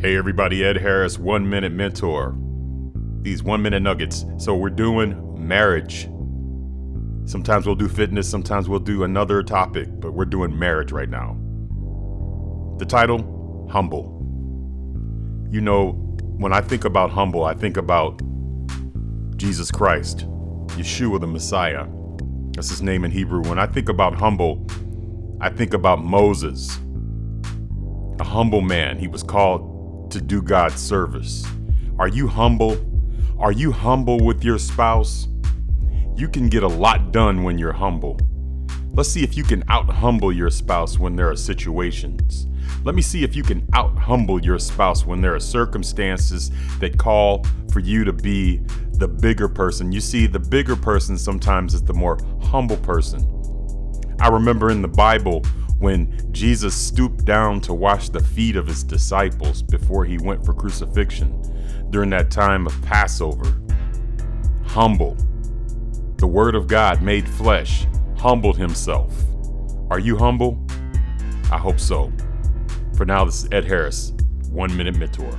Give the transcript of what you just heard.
Hey everybody, Ed Harris, One Minute Mentor. These one minute nuggets. So we're doing marriage. Sometimes we'll do fitness, sometimes we'll do another topic, but we're doing marriage right now. The title Humble. You know, when I think about humble, I think about Jesus Christ, Yeshua the Messiah. That's his name in Hebrew. When I think about humble, I think about Moses, a humble man. He was called to do God's service. Are you humble? Are you humble with your spouse? You can get a lot done when you're humble. Let's see if you can out humble your spouse when there are situations. Let me see if you can out humble your spouse when there are circumstances that call for you to be the bigger person. You see, the bigger person sometimes is the more humble person. I remember in the Bible when Jesus stooped down to wash the feet of his disciples before he went for crucifixion during that time of Passover. Humble. The Word of God made flesh, humbled himself. Are you humble? I hope so. For now, this is Ed Harris, One Minute Mentor.